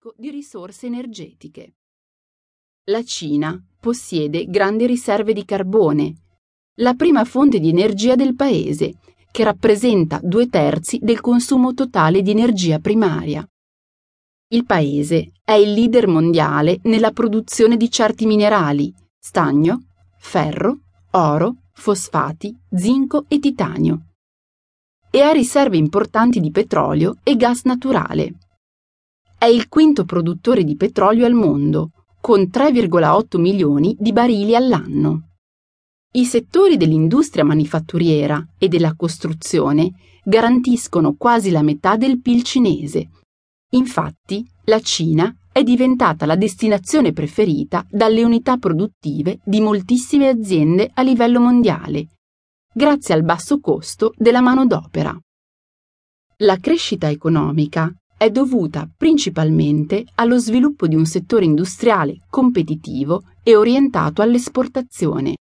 ricco di risorse energetiche. La Cina possiede grandi riserve di carbone, la prima fonte di energia del paese, che rappresenta due terzi del consumo totale di energia primaria. Il paese è il leader mondiale nella produzione di certi minerali, stagno, ferro, oro, fosfati, zinco e titanio. E ha riserve importanti di petrolio e gas naturale. È il quinto produttore di petrolio al mondo, con 3,8 milioni di barili all'anno. I settori dell'industria manifatturiera e della costruzione garantiscono quasi la metà del PIL cinese. Infatti, la Cina è diventata la destinazione preferita dalle unità produttive di moltissime aziende a livello mondiale, grazie al basso costo della manodopera. La crescita economica è dovuta principalmente allo sviluppo di un settore industriale competitivo e orientato all'esportazione.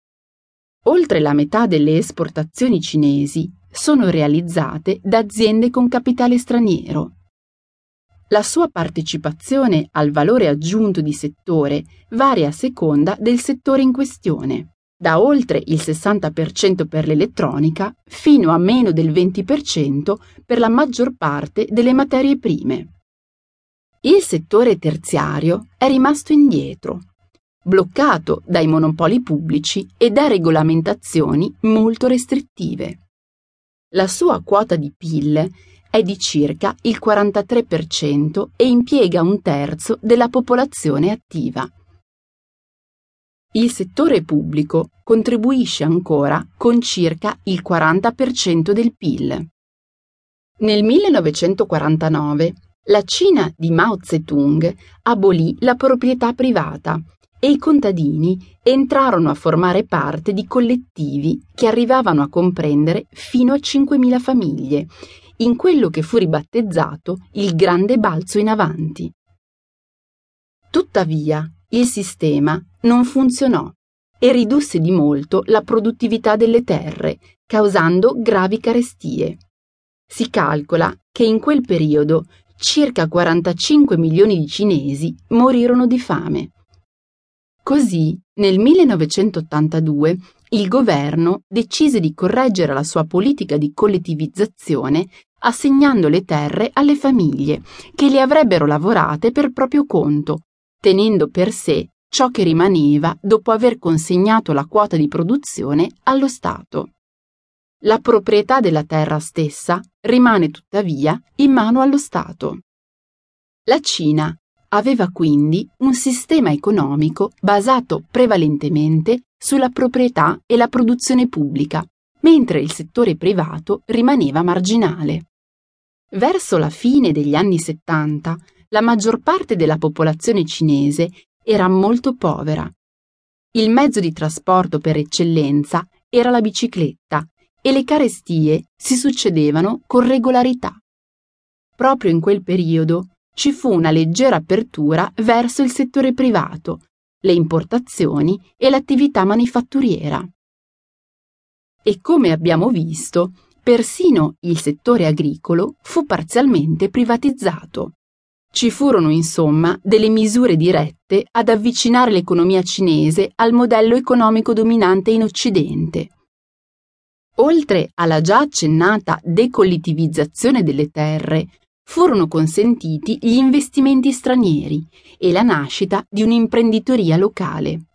Oltre la metà delle esportazioni cinesi sono realizzate da aziende con capitale straniero. La sua partecipazione al valore aggiunto di settore varia a seconda del settore in questione, da oltre il 60% per l'elettronica fino a meno del 20% per la maggior parte delle materie prime. Il settore terziario è rimasto indietro bloccato dai monopoli pubblici e da regolamentazioni molto restrittive. La sua quota di PIL è di circa il 43% e impiega un terzo della popolazione attiva. Il settore pubblico contribuisce ancora con circa il 40% del PIL. Nel 1949 la Cina di Mao Zedong abolì la proprietà privata e i contadini entrarono a formare parte di collettivi che arrivavano a comprendere fino a 5.000 famiglie, in quello che fu ribattezzato il grande balzo in avanti. Tuttavia, il sistema non funzionò e ridusse di molto la produttività delle terre, causando gravi carestie. Si calcola che in quel periodo circa 45 milioni di cinesi morirono di fame. Così, nel 1982, il governo decise di correggere la sua politica di collettivizzazione assegnando le terre alle famiglie, che le avrebbero lavorate per proprio conto, tenendo per sé ciò che rimaneva dopo aver consegnato la quota di produzione allo Stato. La proprietà della terra stessa rimane tuttavia in mano allo Stato. La Cina aveva quindi un sistema economico basato prevalentemente sulla proprietà e la produzione pubblica, mentre il settore privato rimaneva marginale. Verso la fine degli anni 70, la maggior parte della popolazione cinese era molto povera. Il mezzo di trasporto per eccellenza era la bicicletta e le carestie si succedevano con regolarità. Proprio in quel periodo ci fu una leggera apertura verso il settore privato, le importazioni e l'attività manifatturiera. E come abbiamo visto, persino il settore agricolo fu parzialmente privatizzato. Ci furono insomma delle misure dirette ad avvicinare l'economia cinese al modello economico dominante in Occidente. Oltre alla già accennata decollettivizzazione delle terre, furono consentiti gli investimenti stranieri e la nascita di un'imprenditoria locale.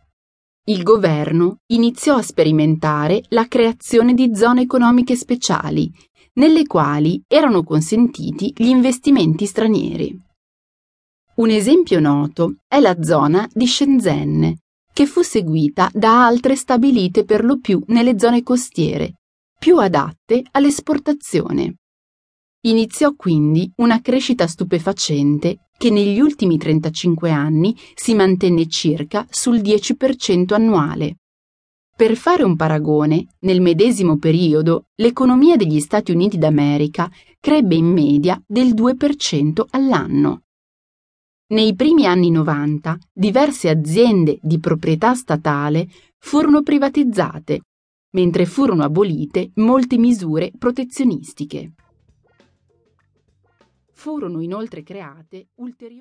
Il governo iniziò a sperimentare la creazione di zone economiche speciali, nelle quali erano consentiti gli investimenti stranieri. Un esempio noto è la zona di Shenzhen, che fu seguita da altre stabilite per lo più nelle zone costiere, più adatte all'esportazione. Iniziò quindi una crescita stupefacente che negli ultimi 35 anni si mantenne circa sul 10% annuale. Per fare un paragone, nel medesimo periodo l'economia degli Stati Uniti d'America crebbe in media del 2% all'anno. Nei primi anni 90 diverse aziende di proprietà statale furono privatizzate, mentre furono abolite molte misure protezionistiche. Furono inoltre create ulteriori